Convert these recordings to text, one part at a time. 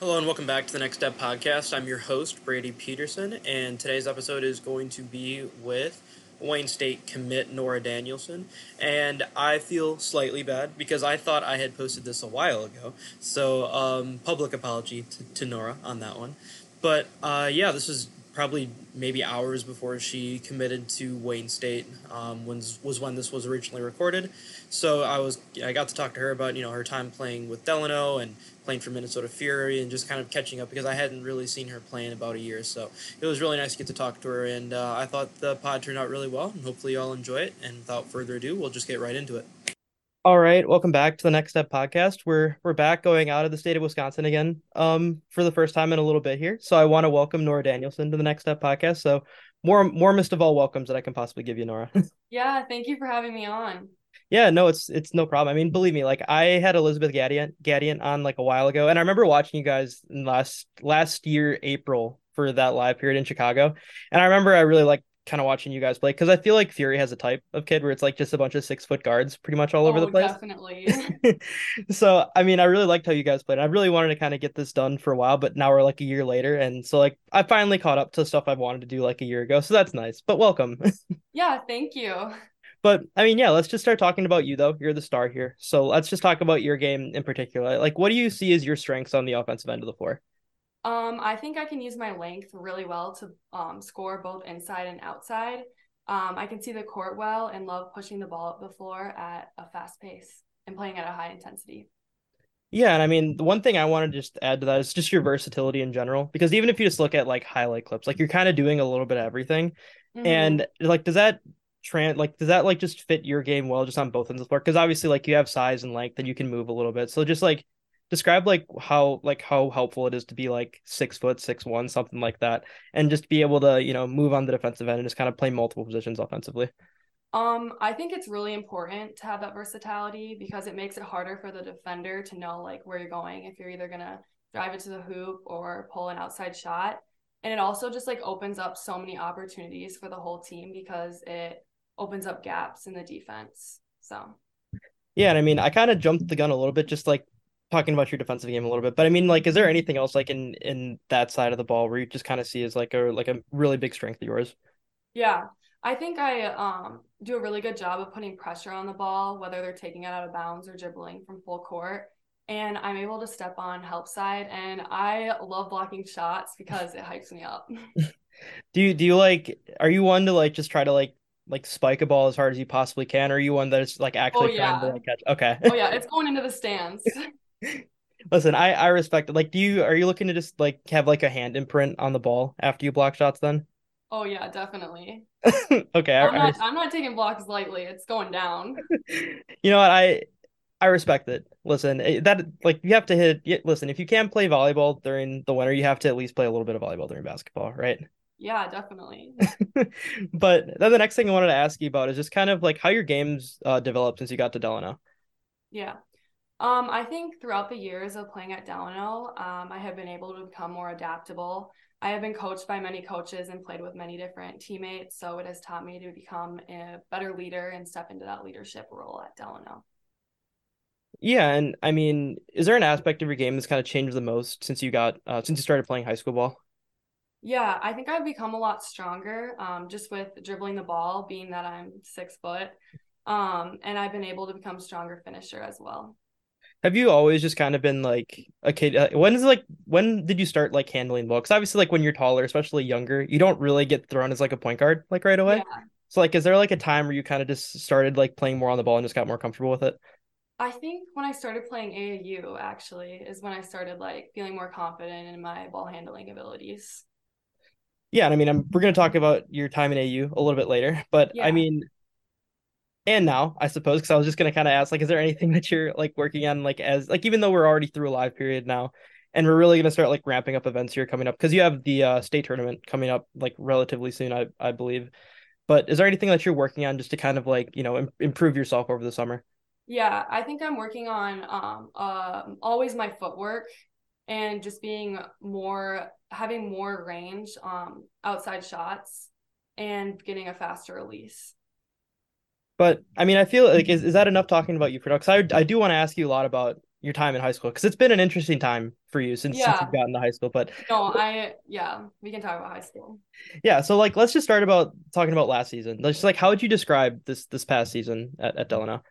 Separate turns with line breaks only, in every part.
Hello and welcome back to the Next Step podcast. I'm your host, Brady Peterson, and today's episode is going to be with Wayne State commit Norah Danielson. And I feel slightly bad because I thought I had posted this a while ago. So, um, public apology to, to Norah on that one. But uh, yeah, this is probably maybe hours before she committed to Wayne State um, was was when this was originally recorded. So I was I got to talk to her about you know her time playing with Delano and playing for Minnesota Fury and just kind of catching up because I hadn't really seen her play in about a year. So it was really nice to get to talk to her and uh, I thought the pod turned out really well and hopefully you all enjoy it. And without further ado, we'll just get right into it. All right, welcome back to the Next Step podcast. We're we're back going out of the state of Wisconsin again, um, for the first time in a little bit here. So I want to welcome Norah Danielson to the Next Step podcast. So more warmest of all welcomes that I can possibly give you, Norah.
yeah, thank you for having me on.
Yeah, no, it's it's no problem. I mean, believe me, like I had Elizabeth Gadian Gadian on like a while ago, and I remember watching you guys last last year April for that live period in Chicago, and I remember I really like kind of watching you guys play because I feel like Fury has a type of kid where it's like just a bunch of six foot guards pretty much all oh, over the oh, place.
Definitely.
so I mean, I really liked how you guys played. I really wanted to kind of get this done for a while, but now we're like a year later, and so like I finally caught up to stuff I wanted to do like a year ago. So that's nice. But welcome.
yeah, thank you.
But I mean, yeah, let's just start talking about you though. You're the star here. So let's just talk about your game in particular. Like, what do you see as your strengths on the offensive end of the floor?
Um, I think I can use my length really well to um, score both inside and outside. Um, I can see the court well and love pushing the ball up the floor at a fast pace and playing at a high intensity.
Yeah, and I mean, the one thing I want to just add to that is just your versatility in general. Because even if you just look at like highlight clips, like you're kind of doing a little bit of everything. Mm-hmm. And like, does that trans like does that like just fit your game well just on both ends of the floor? Because obviously, like you have size and length, and you can move a little bit. So just like describe like how like how helpful it is to be like six foot six one something like that and just be able to you know move on the defensive end and just kind of play multiple positions offensively.
Um i think it's really important to have that versatility because it makes it harder for the defender to know like where you're going if you're either gonna drive it to the hoop or pull an outside shot and it also just like opens up so many opportunities for the whole team because it opens up gaps in the defense so.
Yeah and i mean i kind of jumped the gun a little bit just like talking about your defensive game a little bit, but I mean, like, is there anything else like in in that side of the ball where you just kind of see as like a like a really big strength of yours?
Yeah, I think I um do a really good job of putting pressure on the ball, whether they're taking it out of bounds or dribbling from full court. And I'm able to step on help side, and I love blocking shots because it hypes me up.
do you do you like? Are you one to like just try to like like spike a ball as hard as you possibly can, or are you one that's like actually oh, yeah. trying to like catch? Okay.
oh yeah, it's going into the stands.
Listen, I I respect it. Like, do you are you looking to just like have like a hand imprint on the ball after you block shots? Then.
Oh yeah, definitely.
okay,
I'm, I, not, I, am not taking blocks lightly. It's going down.
you know what? I I respect it. Listen, eh, that like you have to hit. Listen, if you can't play volleyball during the winter, you have to at least play a little bit of volleyball during basketball, right?
Yeah, definitely.
but then the next thing I wanted to ask you about is just kind of like how your games uh, developed since you got to Delano.
Yeah. Um, I think throughout the years of playing at Delano, um, I have been able to become more adaptable. I have been coached by many coaches and played with many different teammates, so it has taught me to become a better leader and step into that leadership role at Delano.
Yeah, and I mean, is there an aspect of your game that's kind of changed the most since you got uh, since you started playing high school ball?
Yeah, I think I've become a lot stronger um, just with dribbling the ball, being that I'm six foot, um, and I've been able to become stronger finisher as well.
Have you always just kind of been like a kid? Uh, when is like when did you start like handling? Because obviously, like when you're taller, especially younger, you don't really get thrown as like a point guard like right away. Yeah. So like, is there like a time where you kind of just started like playing more on the ball and just got more comfortable with it?
I think when I started playing AAU, actually, is when I started like feeling more confident in my ball handling abilities.
Yeah, and I mean, I'm, we're gonna talk about your time in AU a little bit later, but yeah. I mean, and now I suppose because I was just gonna kind of ask like, is there anything that you're like working on like as like even though we're already through a live period now, and we're really gonna start like ramping up events here coming up because you have the uh, state tournament coming up like relatively soon, I I believe. But is there anything that you're working on just to kind of like you know Im- improve yourself over the summer?
Yeah, I think I'm working on um uh, always my footwork and just being more having more range um outside shots and getting a faster release.
But I mean, I feel like is, is that enough talking about you for now? Because I I do want to ask you a lot about your time in high school because it's been an interesting time for you since, yeah. since you've gotten to high school. But
no, I yeah, we can talk about high school.
Yeah, so like let's just start about talking about last season. Let's just like how would you describe this this past season at, at Delano?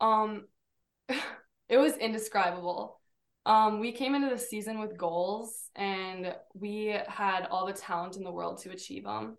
Um it was indescribable. Um, we came into the season with goals and we had all the talent in the world to achieve them.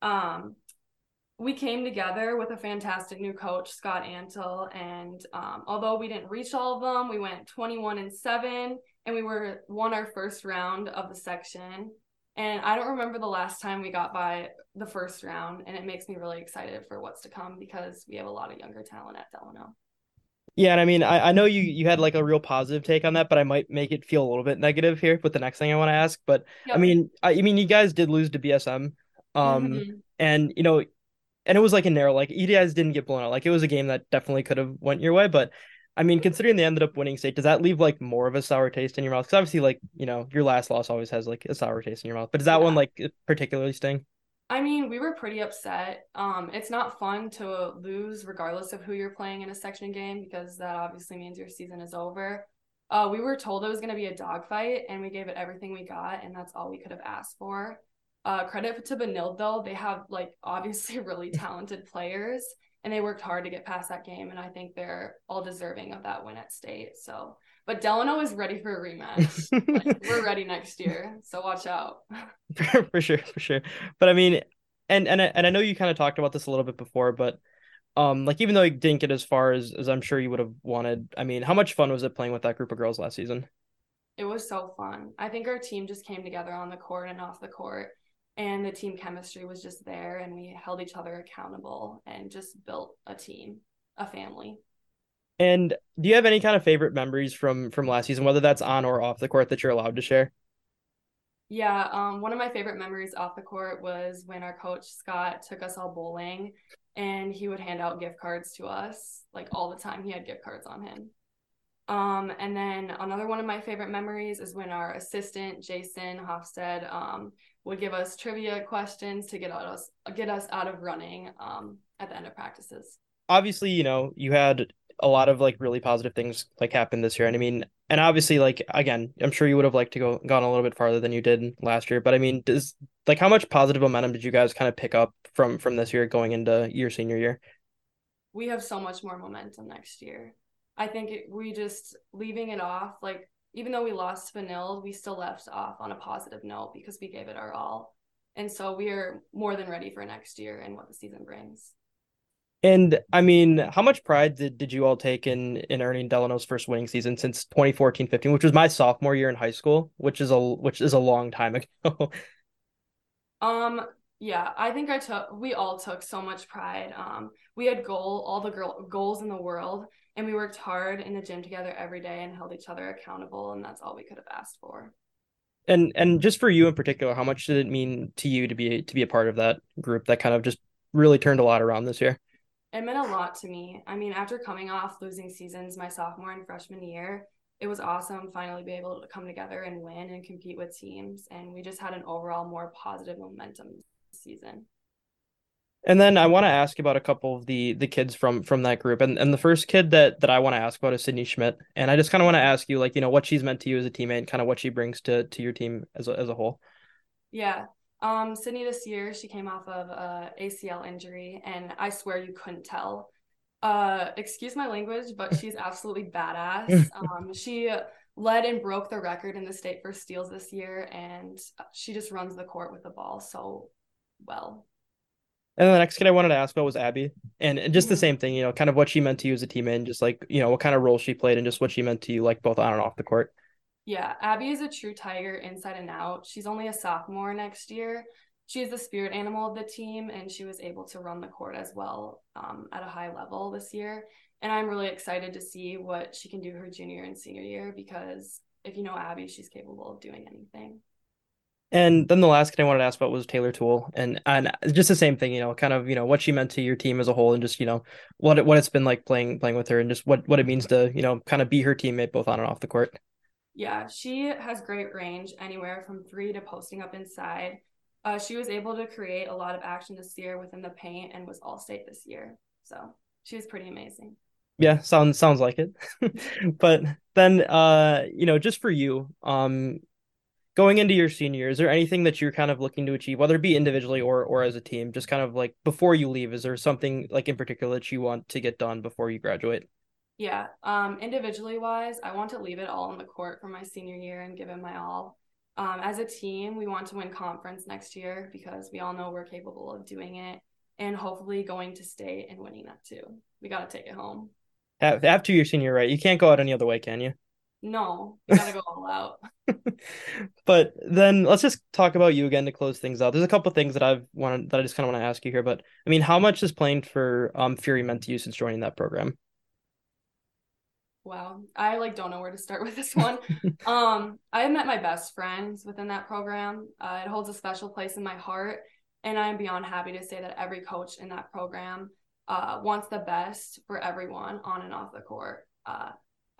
Um, we came together with a fantastic new coach, Scott Antle, and um, although we didn't reach all of them, we went 21 and seven, and we were won our first round of the section. And I don't remember the last time we got by the first round, and it makes me really excited for what's to come because we have a lot of younger talent at Delano.
Yeah, and I mean, I, I know you you had like a real positive take on that, but I might make it feel a little bit negative here with the next thing I want to ask. But yep. I mean, I, I mean, you guys did lose to BSM, um, mm-hmm. and you know, and it was like a narrow, like EDIs didn't get blown out. Like it was a game that definitely could have went your way, but I mean, considering they ended up winning state, does that leave like more of a sour taste in your mouth? Because obviously, like you know, your last loss always has like a sour taste in your mouth. But does that yeah. one like particularly sting?
I mean, we were pretty upset. Um, it's not fun to lose regardless of who you're playing in a section game because that obviously means your season is over. Uh, we were told it was going to be a dogfight, and we gave it everything we got, and that's all we could have asked for. Uh, credit to Benilde though; they have like obviously really talented players, and they worked hard to get past that game, and I think they're all deserving of that win at state. So but Delano is ready for a rematch. like, we're ready next year, so watch out.
for, for sure, for sure. But I mean, and and and I know you kind of talked about this a little bit before, but um, like even though you didn't get as far as as I'm sure you would have wanted, I mean, how much fun was it playing with that group of girls last season?
It was so fun. I think our team just came together on the court and off the court, and the team chemistry was just there, and we held each other accountable and just built a team, a family.
And do you have any kind of favorite memories from from last season, whether that's on or off the court that you're allowed to share?
Yeah, um, one of my favorite memories off the court was when our coach Scott took us all bowling, and he would hand out gift cards to us like all the time. He had gift cards on him. Um, and then another one of my favorite memories is when our assistant Jason Hofstad um, would give us trivia questions to get us get us out of running um, at the end of practices.
Obviously, you know you had a lot of like really positive things like happened this year. And I mean, and obviously, like again, I'm sure you would have liked to go gone a little bit farther than you did last year. But I mean, does like how much positive momentum did you guys kind of pick up from from this year going into your senior year?
We have so much more momentum next year. I think it, we just leaving it off like even though we lost Benilde, we still left off on a positive note because we gave it our all. And so we are more than ready for next year and what the season brings.
And I mean, how much pride did, did you all take in in earning Delano's first winning season since 2014-15, which was my sophomore year in high school, which is a which is a long time ago.
um yeah, I think I took we all took so much pride. Um we had goal all the girl goals in the world and we worked hard in the gym together every day and held each other accountable and that's all we could have asked for.
And and just for you in particular, how much did it mean to you to be to be a part of that group that kind of just really turned a lot around this year?
it meant a lot to me. I mean, after coming off losing seasons my sophomore and freshman year, it was awesome finally be able to come together and win and compete with teams. And we just had an overall more positive momentum season.
And then I want to ask about a couple of the the kids from from that group. And and the first kid that that I want to ask about is Sydney Schmidt. And I just kind of want to ask you, like, you know, what she's meant to you as a teammate, and kind of what she brings to to your team as a, as a whole.
Yeah. Um, Sydney this year, she came off of a ACL injury, and I swear you couldn't tell. Uh, excuse my language, but she's absolutely badass. Um, she led and broke the record in the state for steals this year, and she just runs the court with the ball so well.
And the next kid I wanted to ask about was Abby, and, and just mm-hmm. the same thing, you know, kind of what she meant to you as a teammate, and just like you know what kind of role she played, and just what she meant to you, like both on and off the court.
Yeah, Abby is a true tiger inside and out. She's only a sophomore next year. She is the spirit animal of the team, and she was able to run the court as well um, at a high level this year. And I'm really excited to see what she can do her junior and senior year because if you know Abby, she's capable of doing anything.
And then the last thing I wanted to ask about was Taylor Tool, and and just the same thing, you know, kind of you know what she meant to your team as a whole, and just you know what it, what it's been like playing playing with her, and just what what it means to you know kind of be her teammate both on and off the court.
Yeah, she has great range anywhere from three to posting up inside. Uh, she was able to create a lot of action this year within the paint and was all state this year. So she was pretty amazing.
Yeah, sounds sounds like it. but then uh, you know, just for you, um going into your senior year, is there anything that you're kind of looking to achieve, whether it be individually or or as a team, just kind of like before you leave, is there something like in particular that you want to get done before you graduate?
Yeah. Um, individually wise, I want to leave it all on the court for my senior year and give it my all. Um, as a team, we want to win conference next year because we all know we're capable of doing it and hopefully going to state and winning that too. We got to take it home.
After your senior, right? You can't go out any other way, can you?
No, you gotta go all out.
but then let's just talk about you again to close things out. There's a couple things that I've wanted that I just kind of want to ask you here. But I mean, how much is playing for um Fury meant to you since joining that program?
Wow, I like don't know where to start with this one. um, I have met my best friends within that program. Uh, it holds a special place in my heart, and I'm beyond happy to say that every coach in that program uh, wants the best for everyone on and off the court. Uh,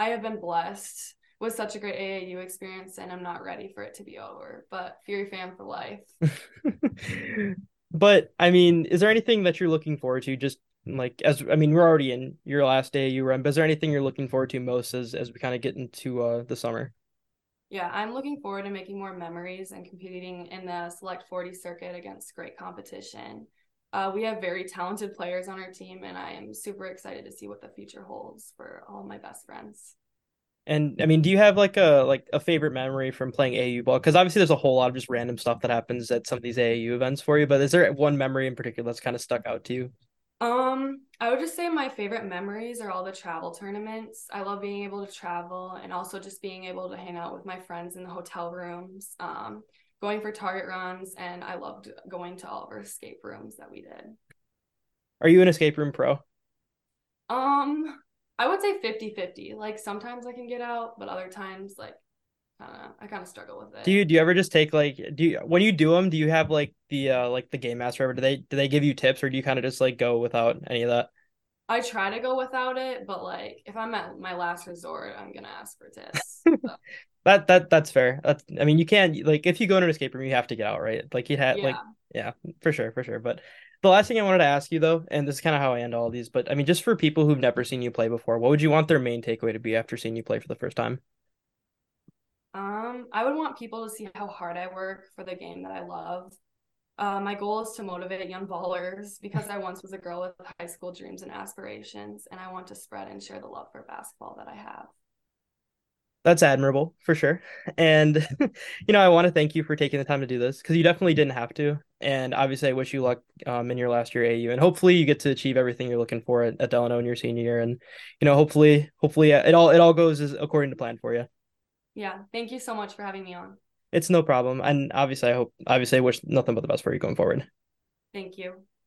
I have been blessed with such a great AAU experience, and I'm not ready for it to be over. But Fury fan for life.
but I mean, is there anything that you're looking forward to? Just like as I mean, we're already in your last AAU run, but is there anything you're looking forward to most as as we kind of get into uh, the summer?
Yeah, I'm looking forward to making more memories and competing in the Select 40 circuit against great competition. Uh, we have very talented players on our team, and I am super excited to see what the future holds for all my best friends.
And I mean, do you have like a like a favorite memory from playing AAU ball? Because obviously, there's a whole lot of just random stuff that happens at some of these AAU events for you. But is there one memory in particular that's kind of stuck out to you?
Um, I would just say my favorite memories are all the travel tournaments. I love being able to travel and also just being able to hang out with my friends in the hotel rooms. Um, going for target runs, and I loved going to all of our escape rooms that we did.
Are you an escape room pro?
Um, I would say 50-50. Like sometimes I can get out, but other times like of I kind of struggle with it.
Do you do you ever just take like do you when you do them, do you have like the uh like the game master ever? Do they do they give you tips or do you kind of just like go without any of that?
I try to go without it, but like if I'm at my last resort, I'm gonna ask for tips. So.
That that that's fair. That's I mean you can't like if you go into an escape room you have to get out, right? Like you had yeah. like yeah, for sure, for sure. But the last thing I wanted to ask you though, and this is kind of how I end all these, but I mean just for people who've never seen you play before, what would you want their main takeaway to be after seeing you play for the first time?
Um, I would want people to see how hard I work for the game that I love uh, my goal is to motivate young ballers because I once was a girl with high school dreams and aspirations, and I want to spread and share the love for basketball that I have.
That's admirable for sure. And, you know, I want to thank you for taking the time to do this because you definitely didn't have to. And obviously, I wish you luck um, in your last year AU, and hopefully, you get to achieve everything you're looking for at, at Delano in your senior year. And, you know, hopefully, hopefully, it all it all goes as according to plan for you.
Yeah, thank you so much for having me on.
It's no problem. And obviously I hope obviously I wish nothing but the best for you going forward.
Thank you.